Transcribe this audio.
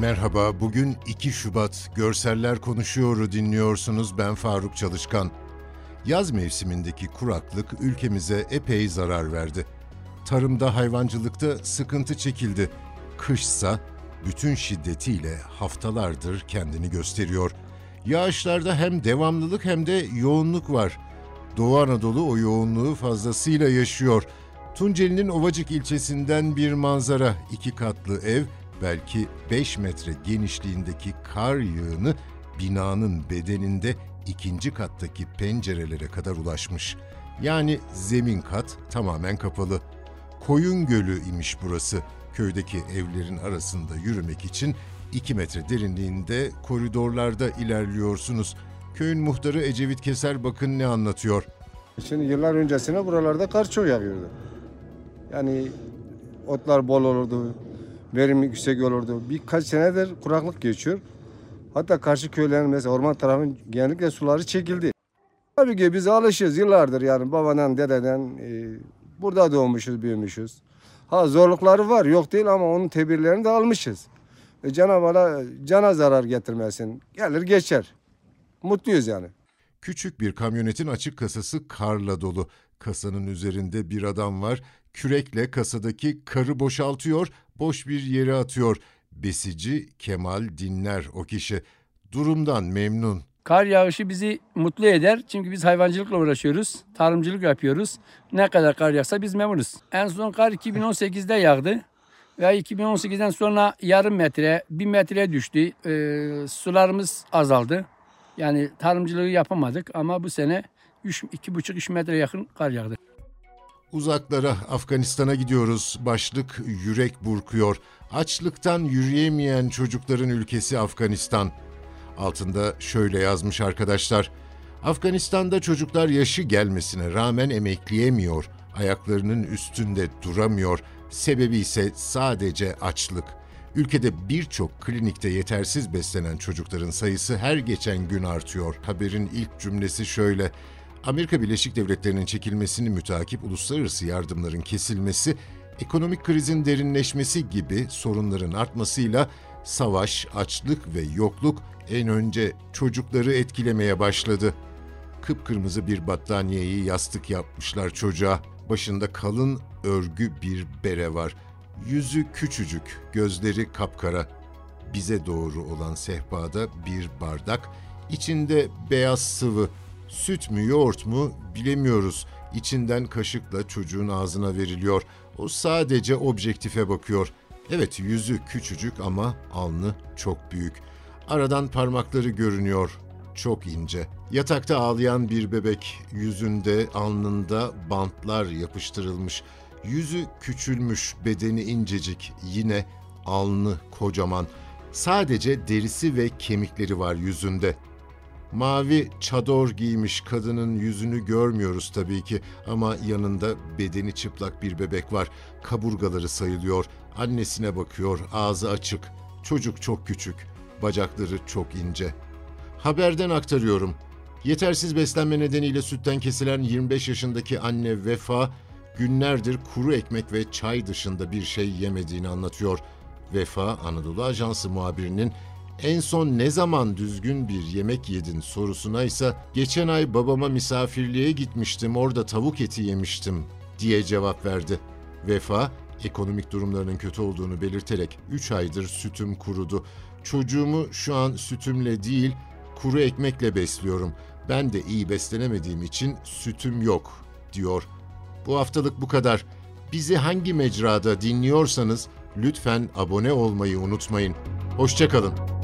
Merhaba, bugün 2 Şubat Görseller Konuşuyor'u dinliyorsunuz. Ben Faruk Çalışkan. Yaz mevsimindeki kuraklık ülkemize epey zarar verdi. Tarımda, hayvancılıkta sıkıntı çekildi. Kışsa bütün şiddetiyle haftalardır kendini gösteriyor. Yağışlarda hem devamlılık hem de yoğunluk var. Doğu Anadolu o yoğunluğu fazlasıyla yaşıyor. Tunceli'nin Ovacık ilçesinden bir manzara, iki katlı ev, belki 5 metre genişliğindeki kar yığını binanın bedeninde ikinci kattaki pencerelere kadar ulaşmış. Yani zemin kat tamamen kapalı. Koyun Gölü imiş burası. Köydeki evlerin arasında yürümek için 2 metre derinliğinde koridorlarda ilerliyorsunuz. Köyün muhtarı Ecevit Keser bakın ne anlatıyor. Şimdi yıllar öncesine buralarda kar çok yağıyordu. Yani otlar bol olurdu, verim yüksek olurdu. Birkaç senedir kuraklık geçiyor. Hatta karşı köylerin mesela orman tarafının genellikle suları çekildi. Tabii ki biz alışıyoruz yıllardır yani babadan dededen e, burada doğmuşuz büyümüşüz. Ha zorlukları var yok değil ama onun tedbirlerini de almışız. E, Cenab-ı Allah cana zarar getirmesin. Gelir geçer. Mutluyuz yani. Küçük bir kamyonetin açık kasası karla dolu. Kasanın üzerinde bir adam var. Kürekle kasadaki karı boşaltıyor, boş bir yere atıyor. Besici Kemal Dinler o kişi. Durumdan memnun. Kar yağışı bizi mutlu eder. Çünkü biz hayvancılıkla uğraşıyoruz. Tarımcılık yapıyoruz. Ne kadar kar yağsa biz memnunuz. En son kar 2018'de yağdı. Ve 2018'den sonra yarım metre, bir metreye düştü. Ee, sularımız azaldı. Yani tarımcılığı yapamadık ama bu sene 3, 2,5-3 metre yakın kar yağdı. Uzaklara Afganistan'a gidiyoruz. Başlık yürek burkuyor. Açlıktan yürüyemeyen çocukların ülkesi Afganistan. Altında şöyle yazmış arkadaşlar. Afganistan'da çocuklar yaşı gelmesine rağmen emekleyemiyor. Ayaklarının üstünde duramıyor. Sebebi ise sadece açlık. Ülkede birçok klinikte yetersiz beslenen çocukların sayısı her geçen gün artıyor. Haberin ilk cümlesi şöyle. Amerika Birleşik Devletleri'nin çekilmesini mütakip uluslararası yardımların kesilmesi, ekonomik krizin derinleşmesi gibi sorunların artmasıyla savaş, açlık ve yokluk en önce çocukları etkilemeye başladı. Kıpkırmızı bir battaniyeyi yastık yapmışlar çocuğa. Başında kalın örgü bir bere var. Yüzü küçücük, gözleri kapkara. Bize doğru olan sehpada bir bardak, içinde beyaz sıvı, süt mü yoğurt mu bilemiyoruz. İçinden kaşıkla çocuğun ağzına veriliyor. O sadece objektife bakıyor. Evet yüzü küçücük ama alnı çok büyük. Aradan parmakları görünüyor. Çok ince. Yatakta ağlayan bir bebek, yüzünde, alnında bantlar yapıştırılmış. Yüzü küçülmüş, bedeni incecik, yine alnı kocaman. Sadece derisi ve kemikleri var yüzünde. Mavi çador giymiş kadının yüzünü görmüyoruz tabii ki ama yanında bedeni çıplak bir bebek var. Kaburgaları sayılıyor. Annesine bakıyor, ağzı açık. Çocuk çok küçük, bacakları çok ince. Haberden aktarıyorum. Yetersiz beslenme nedeniyle sütten kesilen 25 yaşındaki anne Vefa günlerdir kuru ekmek ve çay dışında bir şey yemediğini anlatıyor. Vefa Anadolu Ajansı muhabirinin en son ne zaman düzgün bir yemek yedin sorusuna ise geçen ay babama misafirliğe gitmiştim orada tavuk eti yemiştim diye cevap verdi. Vefa ekonomik durumlarının kötü olduğunu belirterek 3 aydır sütüm kurudu. Çocuğumu şu an sütümle değil kuru ekmekle besliyorum. Ben de iyi beslenemediğim için sütüm yok diyor. Bu haftalık bu kadar. Bizi hangi mecrada dinliyorsanız lütfen abone olmayı unutmayın. Hoşçakalın.